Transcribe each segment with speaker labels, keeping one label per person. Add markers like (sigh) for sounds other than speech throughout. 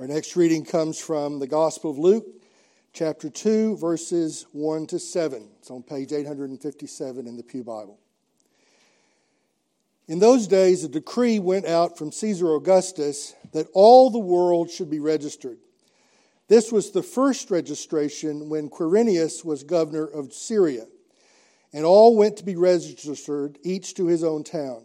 Speaker 1: Our next reading comes from the Gospel of Luke, chapter 2, verses 1 to 7. It's on page 857 in the Pew Bible. In those days, a decree went out from Caesar Augustus that all the world should be registered. This was the first registration when Quirinius was governor of Syria. And all went to be registered, each to his own town.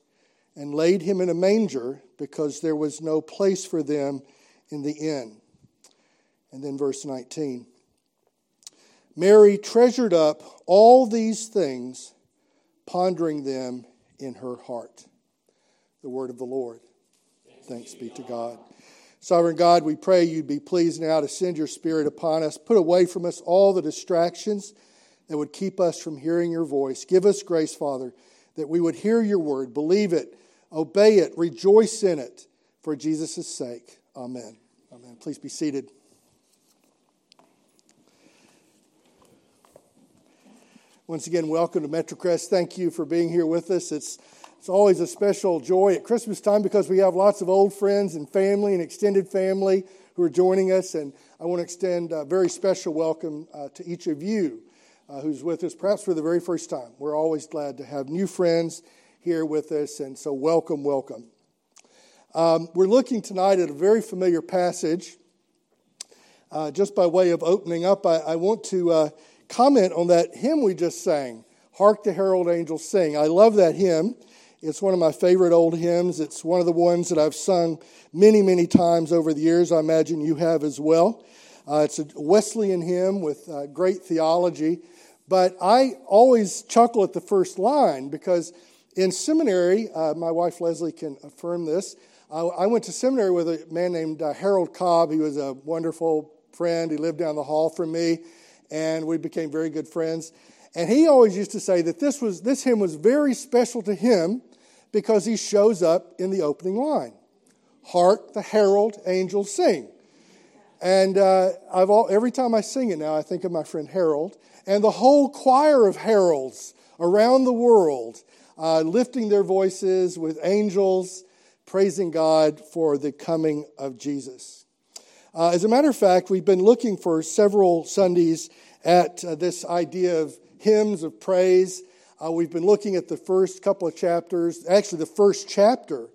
Speaker 1: and laid him in a manger because there was no place for them in the inn. And then verse 19 Mary treasured up all these things, pondering them in her heart. The word of the Lord. Thanks be to God. Sovereign God, we pray you'd be pleased now to send your Spirit upon us. Put away from us all the distractions that would keep us from hearing your voice. Give us grace, Father, that we would hear your word, believe it, obey it, rejoice in it for Jesus' sake. Amen. Amen. Please be seated. Once again, welcome to MetroCrest. Thank you for being here with us. It's, it's always a special joy at Christmas time because we have lots of old friends and family and extended family who are joining us. And I want to extend a very special welcome uh, to each of you uh, who's with us, perhaps for the very first time. We're always glad to have new friends here with us, and so welcome, welcome. Um, we're looking tonight at a very familiar passage. Uh, just by way of opening up, I, I want to uh, comment on that hymn we just sang, Hark the Herald Angels Sing. I love that hymn. It's one of my favorite old hymns. It's one of the ones that I've sung many, many times over the years. I imagine you have as well. Uh, it's a Wesleyan hymn with uh, great theology. But I always chuckle at the first line because in seminary, uh, my wife Leslie can affirm this. I went to seminary with a man named uh, Harold Cobb. He was a wonderful friend. He lived down the hall from me, and we became very good friends. And he always used to say that this, was, this hymn was very special to him because he shows up in the opening line Hark the herald angels sing. And uh, I've all, every time I sing it now, I think of my friend Harold and the whole choir of heralds around the world uh, lifting their voices with angels, praising God for the coming of Jesus. Uh, as a matter of fact, we've been looking for several Sundays at uh, this idea of hymns of praise. Uh, we've been looking at the first couple of chapters, actually, the first chapter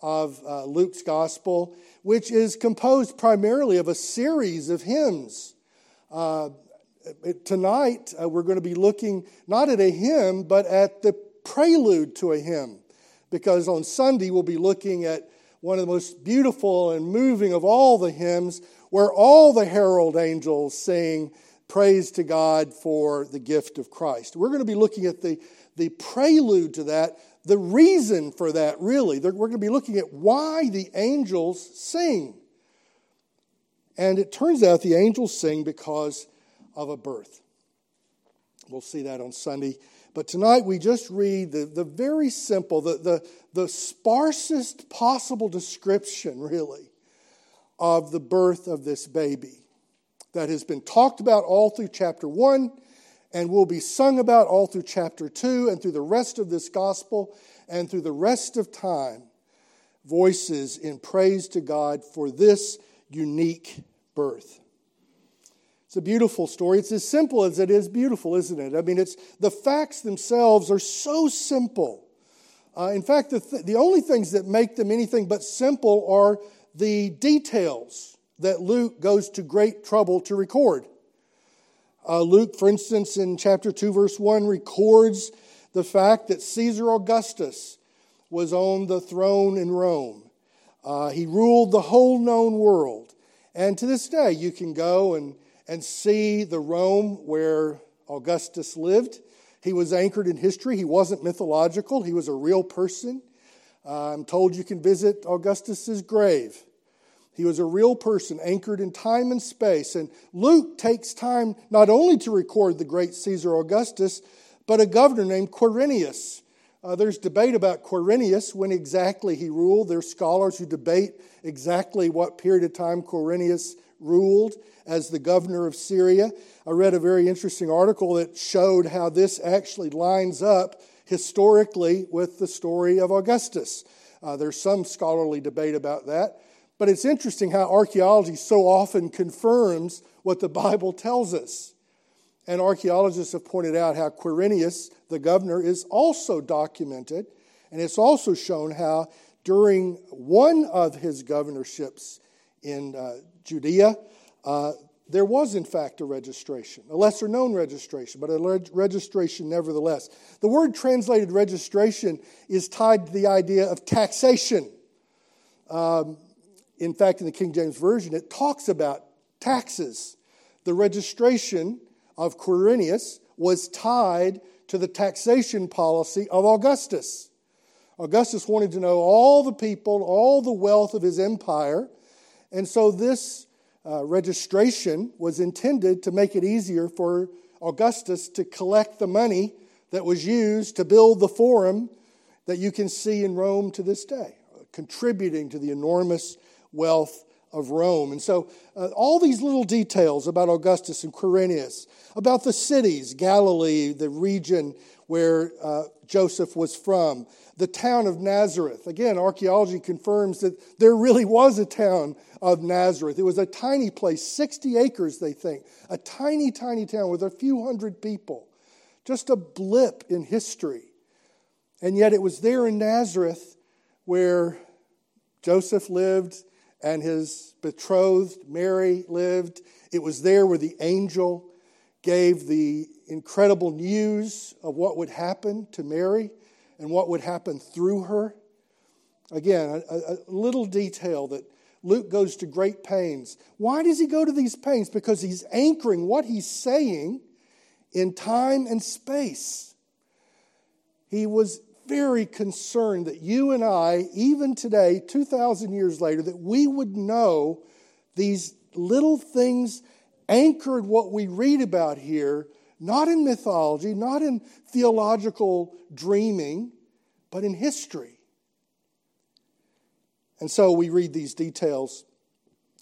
Speaker 1: of uh, Luke's gospel, which is composed primarily of a series of hymns. Uh, tonight, uh, we're going to be looking not at a hymn, but at the prelude to a hymn. Because on Sunday, we'll be looking at one of the most beautiful and moving of all the hymns, where all the herald angels sing praise to God for the gift of Christ. We're going to be looking at the, the prelude to that, the reason for that, really. We're going to be looking at why the angels sing. And it turns out the angels sing because of a birth. We'll see that on Sunday. But tonight we just read the, the very simple, the, the, the sparsest possible description, really, of the birth of this baby that has been talked about all through chapter 1 and will be sung about all through chapter 2 and through the rest of this gospel and through the rest of time. Voices in praise to God for this unique birth. It's a beautiful story. It's as simple as it is beautiful, isn't it? I mean, it's the facts themselves are so simple. Uh, in fact, the, th- the only things that make them anything but simple are the details that Luke goes to great trouble to record. Uh, Luke, for instance, in chapter 2, verse 1, records the fact that Caesar Augustus was on the throne in Rome. Uh, he ruled the whole known world. And to this day, you can go and and see the Rome where Augustus lived. He was anchored in history. He wasn't mythological, he was a real person. Uh, I'm told you can visit Augustus's grave. He was a real person anchored in time and space. And Luke takes time not only to record the great Caesar Augustus, but a governor named Quirinius. Uh, there's debate about Quirinius, when exactly he ruled. There's scholars who debate exactly what period of time Quirinius ruled as the governor of Syria. I read a very interesting article that showed how this actually lines up historically with the story of Augustus. Uh, there's some scholarly debate about that. But it's interesting how archaeology so often confirms what the Bible tells us. And archaeologists have pointed out how Quirinius, the governor, is also documented. And it's also shown how during one of his governorships in uh, Judea, uh, there was, in fact, a registration, a lesser known registration, but a registration nevertheless. The word translated registration is tied to the idea of taxation. Um, in fact, in the King James Version, it talks about taxes. The registration of Quirinius was tied to the taxation policy of Augustus. Augustus wanted to know all the people, all the wealth of his empire, and so this uh, registration was intended to make it easier for Augustus to collect the money that was used to build the forum that you can see in Rome to this day, contributing to the enormous wealth of Rome. And so, uh, all these little details about Augustus and Quirinius, about the cities, Galilee, the region where uh, Joseph was from, the town of Nazareth. Again, archaeology confirms that there really was a town of Nazareth. It was a tiny place, 60 acres, they think, a tiny, tiny town with a few hundred people, just a blip in history. And yet, it was there in Nazareth where Joseph lived and his betrothed Mary lived. It was there where the angel gave the incredible news of what would happen to Mary and what would happen through her. Again, a, a, little detail that Luke goes to great pains. Why does he go to these pains? Because he's anchoring what he's saying in time and space. He was very concerned that you and I, even today, 2,000 years later, that we would know these little things anchored what we read about here, not in mythology, not in theological dreaming, but in history. And so we read these details.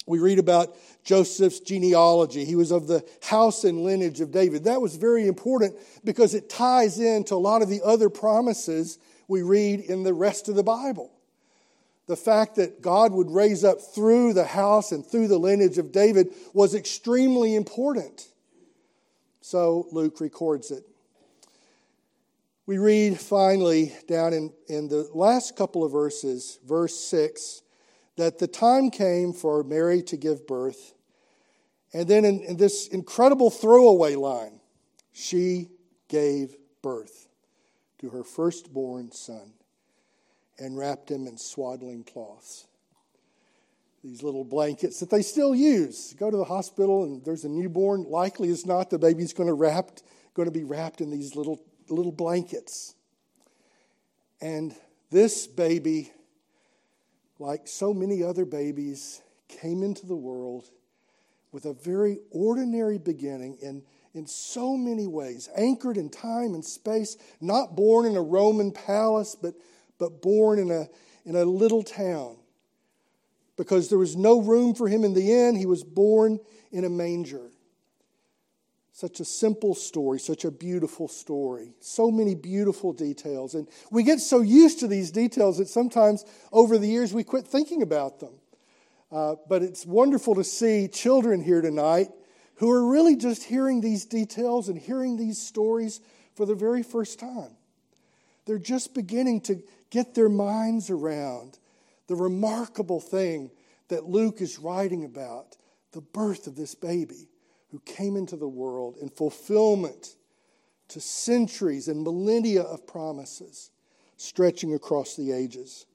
Speaker 1: We read about Joseph's genealogy. He was of the house and lineage of David. That was very important because it ties into a lot of the other promises we read in the rest of the Bible. The fact that God would raise up through the house and through the lineage of David was extremely important. So Luke records it. We read finally down in, in the last couple of verses, verse 6, that the time came for Mary to give birth. And then in, in this incredible throwaway line, she gave birth to her firstborn son and wrapped him in swaddling cloths. These little blankets that they still use. Go to the hospital and there's a newborn. Likely as not the baby's going to wrapped, going to be wrapped in these little little blankets. And this baby, like so many other babies, came into the world with a very ordinary beginning in, in so many ways, anchored in time and space, not born in a Roman palace, but, but born in a, in a little town. Because there was no room for him in the inn, he was born in a manger. Such a simple story, such a beautiful story. So many beautiful details. And we get so used to these details that sometimes over the years we quit thinking about them. Uh, but it's wonderful to see children here tonight who are really just hearing these details and hearing these stories for the very first time. They're just beginning to get their minds around the remarkable thing that Luke is writing about the birth of this baby who came into the world in fulfillment to centuries and millennia of promises stretching across the ages.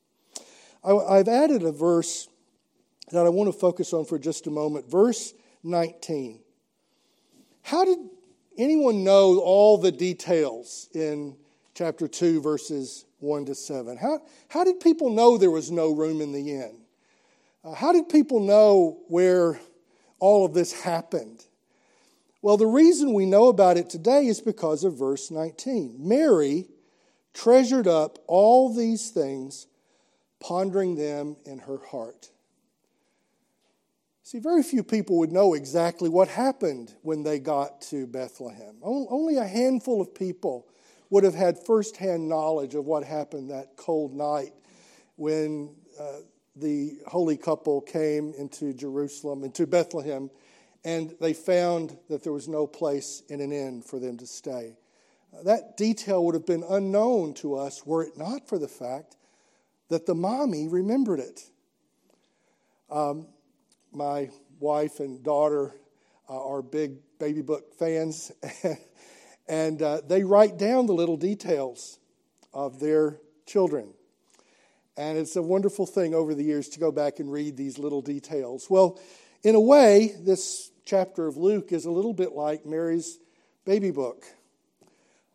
Speaker 1: I've added a verse that I want to focus on for just a moment. Verse 19. How did anyone know all the details in chapter 2, verses 1 to 7? How, how did people know there was no room in the inn? Uh, how did people know where all of this happened? Well, the reason we know about it today is because of verse 19. Mary treasured up all these things, pondering them in her heart. See, very few people would know exactly what happened when they got to Bethlehem. Only a handful of people would have had firsthand knowledge of what happened that cold night when uh, the holy couple came into Jerusalem, into Bethlehem, and they found that there was no place in an inn for them to stay. Uh, that detail would have been unknown to us were it not for the fact that the mommy remembered it. Um, my wife and daughter uh, are big baby book fans, (laughs) and uh, they write down the little details of their children. And it's a wonderful thing over the years to go back and read these little details. Well, in a way, this chapter of Luke is a little bit like Mary's baby book.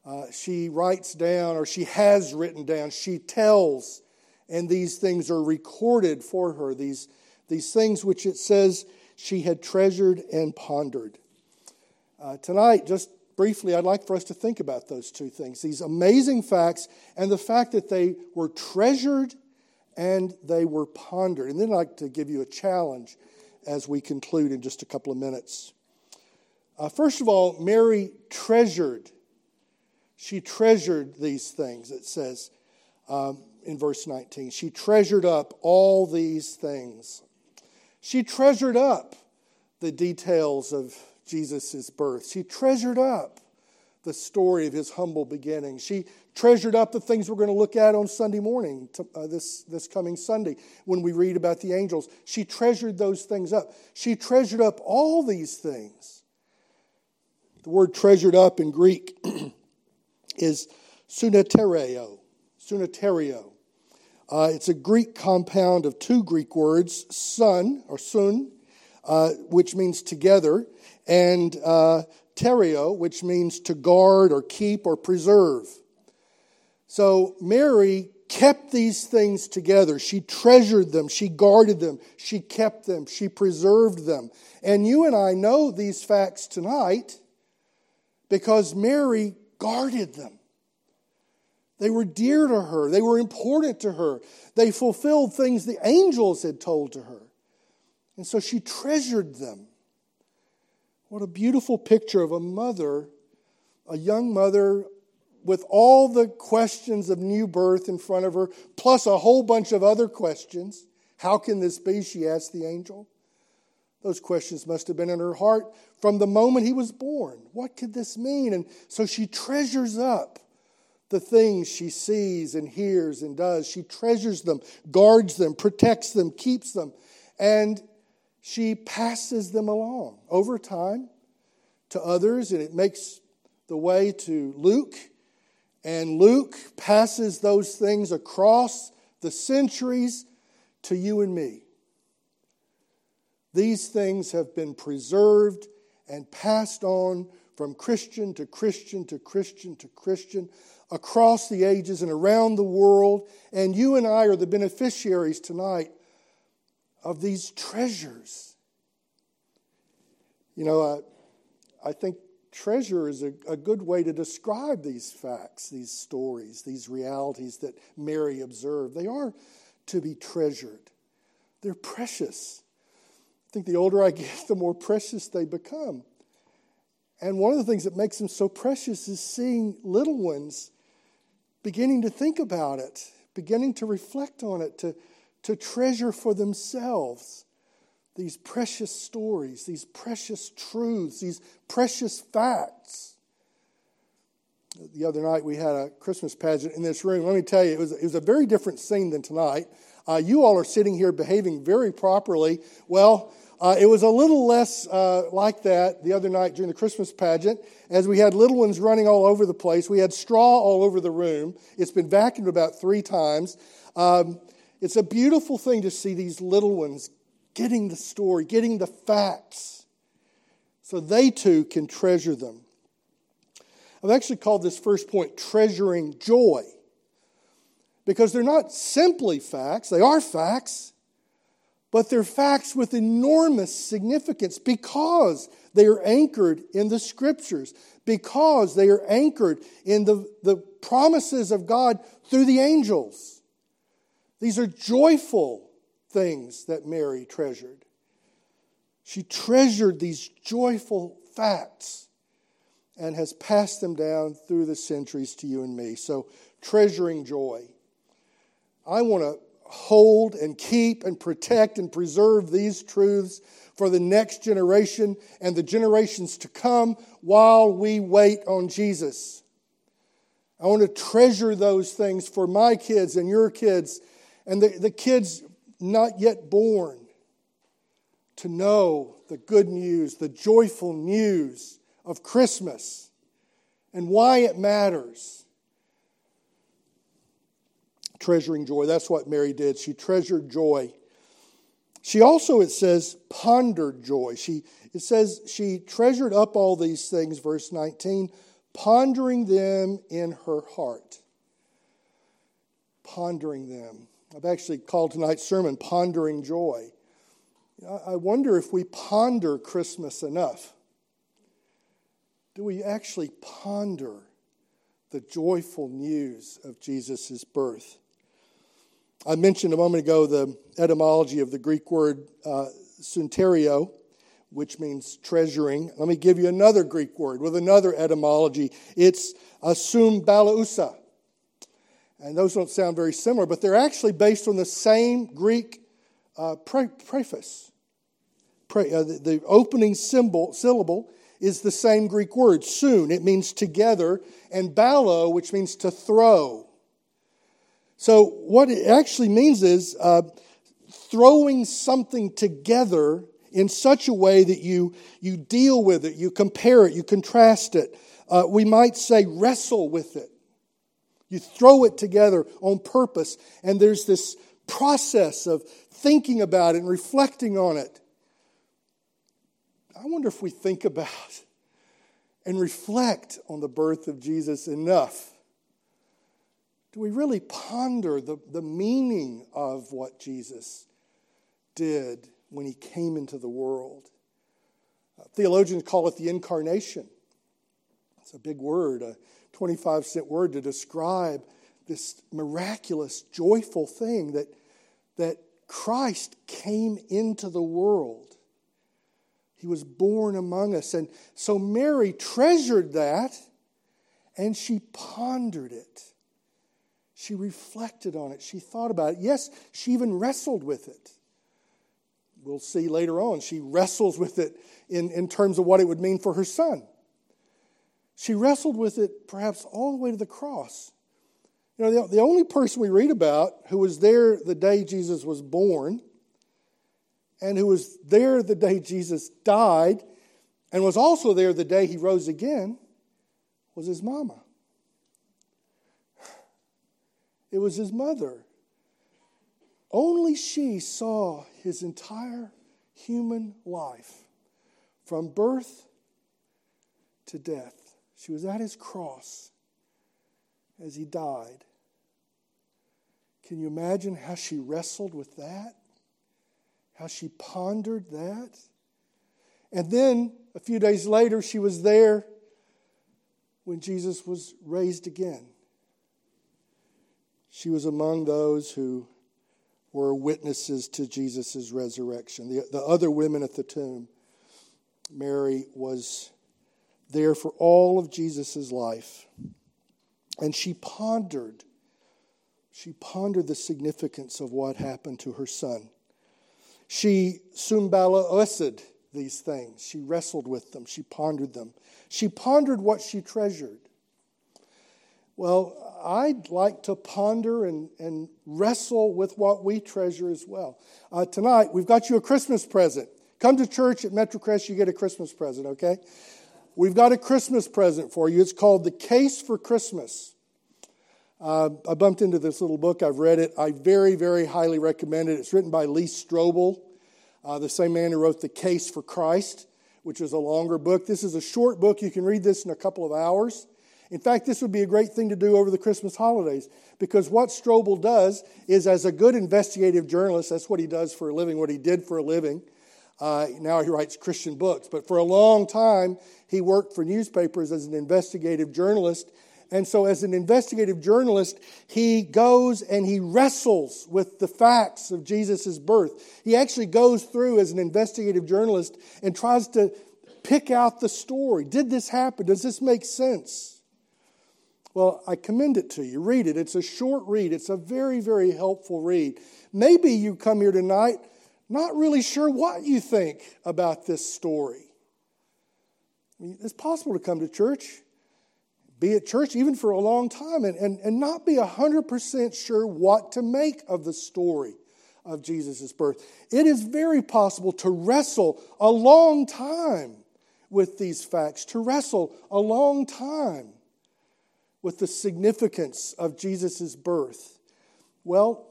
Speaker 1: Uh, she writes down, or she has written down, she tells, and these things are recorded for her, these, these things which it says she had treasured and pondered. Uh, tonight, just briefly, I'd like for us to think about those two things these amazing facts and the fact that they were treasured and they were pondered. And then I'd like to give you a challenge as we conclude in just a couple of minutes. Uh, first of all, Mary treasured. She treasured these things, it says um, in verse 19. She treasured up all these things. She treasured up the details of Jesus' birth. She treasured up the story of his humble beginning. She treasured up the things we're going to look at on Sunday morning, to, uh, this, this coming Sunday, when we read about the angels. She treasured those things up. She treasured up all these things. The word treasured up in Greek (clears throat) is sunatereo. Sunaterio. Uh, it's a Greek compound of two Greek words, sun or sun, uh, which means together, and uh, terio, which means to guard or keep or preserve. So Mary kept these things together. She treasured them, she guarded them, she kept them, she preserved them. And you and I know these facts tonight because Mary guarded them. They were dear to her, they were important to her, they fulfilled things the angels had told to her. And so she treasured them. What a beautiful picture of a mother, a young mother with all the questions of new birth in front of her, plus a whole bunch of other questions. How can this be? She asked the angel. Those questions must have been in her heart from the moment he was born. What could this mean? And so she treasures up the things she sees and hears and does. She treasures them, guards them, protects them, keeps them, and she passes them along over time to others, and it makes the way to Luke and Luke passes those things across the centuries to you and me. These things have been preserved and passed on from Christian to Christian to Christian to Christian across the ages and around the world. And you and I are the beneficiaries tonight of these treasures. You know, I, I think treasure is a, a, good way to describe these facts, these stories, these realities that Mary observed. They are to be treasured, they're precious. I think the older I get, (laughs) the more precious they become. And one of the things that makes them so precious is seeing little ones beginning to think about it, beginning to reflect on it, to, to treasure for themselves these precious stories, these precious truths, these precious facts. The other night we had a Christmas pageant in this room. Let me tell you, it was, it was a very different scene than tonight. Uh, you all are sitting here behaving very properly. Well, uh, it was a little less uh, like that the other night during the Christmas pageant, as we had little ones running all over the place. We had straw all over the room. It's been vacuumed about three times. Um, it's a beautiful thing to see these little ones getting the story, getting the facts, so they too can treasure them. I've actually called this first point treasuring joy because they're not simply facts, they are facts, but they're facts with enormous significance because they are anchored in the scriptures, because they are anchored in the, the promises of God through the angels. These are joyful things that Mary treasured. She treasured these joyful facts and has passed them down through the centuries to you and me. So, treasuring joy. I want to hold and keep and protect and preserve these truths for the next generation and the generations to come while we wait on Jesus. I want to treasure those things for my kids and your kids and the, the kids not yet born to know the good news, the joyful news of Christmas and why it matters treasuring joy. That's what Mary did. She treasured joy. She also, it says, pondered joy. She, it says she treasured up all these things, verse 19, pondering them in her heart. Pondering them. I've actually called tonight's sermon Pondering Joy. I wonder if we ponder Christmas enough. Do we actually ponder the joyful news of Jesus' birth? I mentioned a moment ago the etymology of the Greek word uh, sunterio, which means treasuring. Let me give you another Greek word with another etymology. It's asumbalausa. And those don't sound very similar, but they're actually based on the same Greek uh, pre- preface. Pre- uh, the, the, opening symbol, syllable is the same Greek word, soon. It means together, and ballo, which means to throw. So, what it actually means is uh, throwing something together in such a way that you, you deal with it, you compare it, you contrast it. Uh, we might say wrestle with it. You throw it together on purpose, and there's this process of thinking about it and reflecting on it. I wonder if we think about and reflect on the birth of Jesus enough do we really ponder the, the meaning of what Jesus did when he came into the world? Uh, theologians call it the incarnation. It's a big word, 25 cent word to describe this miraculous, joyful thing that, that Christ came into the world. He was born among us. And so Mary treasured that and she pondered it. She reflected on it. She thought about it. Yes, she even wrestled with it. We'll see later on. She wrestles with it in, in terms of what it would mean for her son. She wrestled with it perhaps all the way to the cross. You know, the, the only person we read about who was there the day Jesus was born and who was there the day Jesus died and was also there the day he rose again was his mama. It was his mother. Only she saw his entire human life from birth to death. She was at his cross as he died. Can you imagine how she wrestled with that? How she pondered that? And then a few days later, she was there when Jesus was raised again. She was among those who were witnesses to Jesus' resurrection. The, the other women at the tomb, Mary was there for all of Jesus' life. And she pondered, she pondered the significance of what happened to her son. She sumbalaosid these things. She wrestled with them. She pondered them. She pondered what she treasured. Well, I'd like to ponder and, and wrestle with what we treasure as well. Uh, tonight, we've got you a Christmas present. Come to church at Metrocrest, you get a Christmas present, okay? We've got a Christmas present for you. It's called The Case for Christmas. Uh, I bumped into this little book. I've read it. I very, very highly recommend it. It's written by Lee Strobel, uh, the same man who wrote The Case for Christ, which is a longer book. This is a short book. You can read this in a couple of hours. In fact, this would be a great thing to do over the Christmas holidays because what Strobel does is, as a good investigative journalist, that's what he does for a living, what he did for a living. Uh, now he writes Christian books, but for a long time, he worked for newspapers as an investigative journalist. And so, as an investigative journalist, he goes and he wrestles with the facts of Jesus' birth. He actually goes through as an investigative journalist and tries to pick out the story. Did this happen? Does this make sense? Well, I commend it to you. Read it. It's a short read, it's a very, very helpful read. Maybe you come here tonight not really sure what you think about this story. I mean, it's possible to come to church, be at church even for a long time, and, and, and not be 100% sure what to make of the story of Jesus' birth. It is very possible to wrestle a long time with these facts, to wrestle a long time with the significance of Jesus' birth. Well,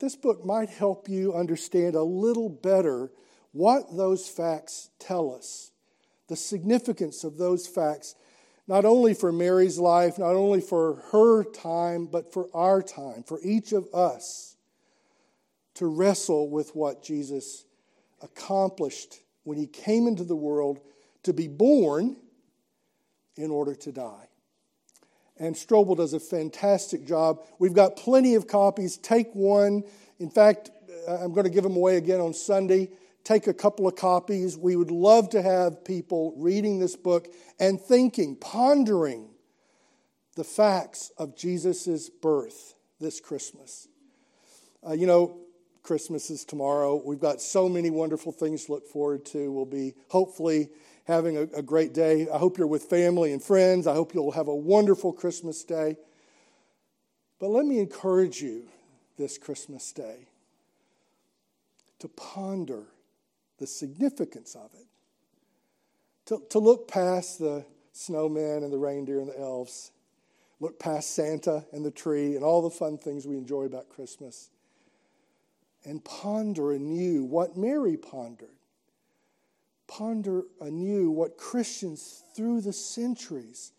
Speaker 1: this book might help you understand a little better what those facts tell us, the significance of those facts, not only for Mary's life, not only for her time, but for our time, for each of us to wrestle with what Jesus accomplished when he came into the world to be born in order to die. And Strobel does a fantastic job. We've got plenty of copies. Take one. In fact, uh, I'm going to give them away again on Sunday. Take a couple of copies. We would love to have people reading this book and thinking, pondering the facts of Jesus' birth this Christmas. Uh, you know, Christmas is tomorrow. We've got so many wonderful things to look forward to. We'll be hopefully having a, a great day. I hope you're with family and friends. I hope you'll have a wonderful Christmas day. But let me encourage you this Christmas day to ponder the significance of it, to, to look past the snowmen and the reindeer and the elves, look past Santa and the tree and all the fun things we enjoy about Christmas, and ponder anew what Mary pondered ponder anew what Christians through the centuries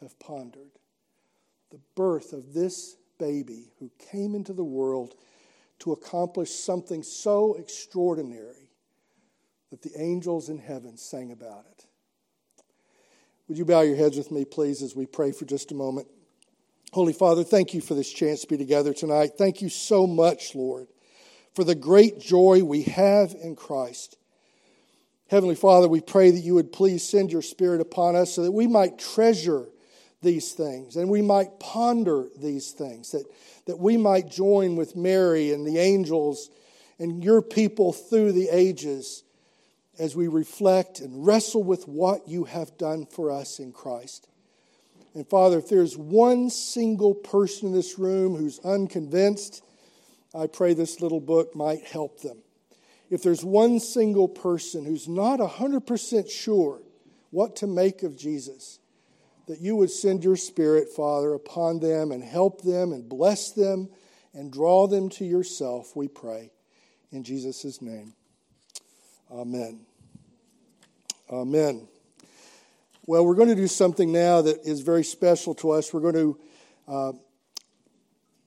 Speaker 1: have pondered the birth of this baby who came into the world to accomplish something so extraordinary that the angels in heaven sang about it. Would you bow your heads with me, please, as we pray for just a moment? Holy Father, thank you for this chance to be together tonight. Thank you so much, Lord, for the great joy we have in Christ. Heavenly Father, we pray that you would please send your Spirit upon us so that we might treasure these things and we might ponder these things, that, that we might join with Mary and the angels and your people through the ages as we reflect and wrestle with what you have done for us in Christ. And Father, if there's one single person in this room who's unconvinced, I pray this little book might help them if there's one single person who's not 100% sure what to make of Jesus, that you would send your Spirit, Father, upon them and help them and bless them and draw them to yourself, we pray. In Jesus' name. Amen. Amen. Well, we're going to do something now that is very special to us. We're going to uh,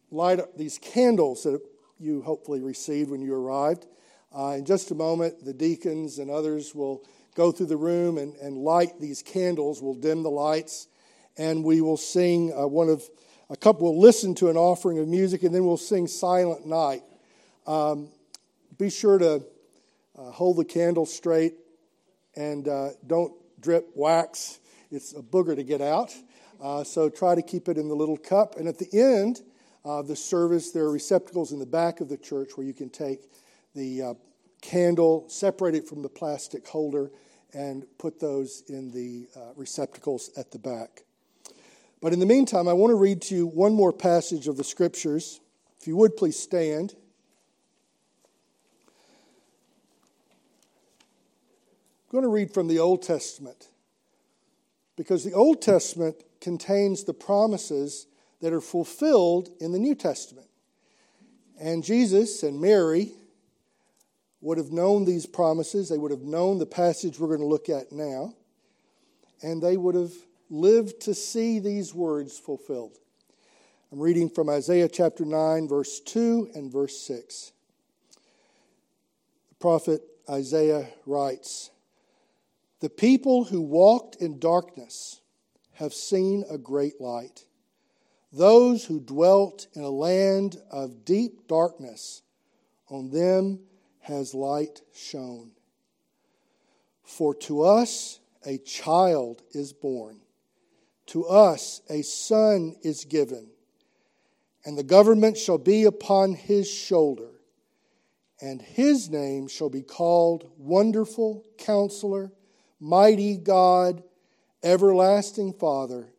Speaker 1: light up these candles that you hopefully received when you arrived. Uh, in just a moment, the deacons and others will go through the room and, and light these candles. We'll dim the lights, and we will sing uh, one of a couple. We'll listen to an offering of music, and then we'll sing "Silent Night." Um, be sure to uh, hold the candle straight and uh, don't drip wax. It's a booger to get out. Uh, so try to keep it in the little cup. And at the end of the service, there are receptacles in the back of the church where you can take the uh, candle, separate it from the plastic holder, and put those in the uh, receptacles at the back. But in the meantime, I want to read to you one more passage of the scriptures. If you would please stand. I'm going to read from the Old Testament because the Old Testament contains the promises that are fulfilled in the New Testament. And Jesus and Mary would have known these promises. They would have known the passage we're going to look at now. And they would have live to see these words fulfilled. I'm reading from Isaiah chapter 9, verse 2 and verse 6. The prophet Isaiah writes The people who walked in darkness have seen a great light. Those who dwelt in a land of deep darkness, on them has light shone. For to us a child is born, to us a son is given, and the government shall be upon his shoulder, and his name shall be called Wonderful Counselor, Mighty God, Everlasting Father,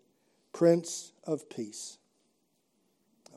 Speaker 1: Prince of Peace.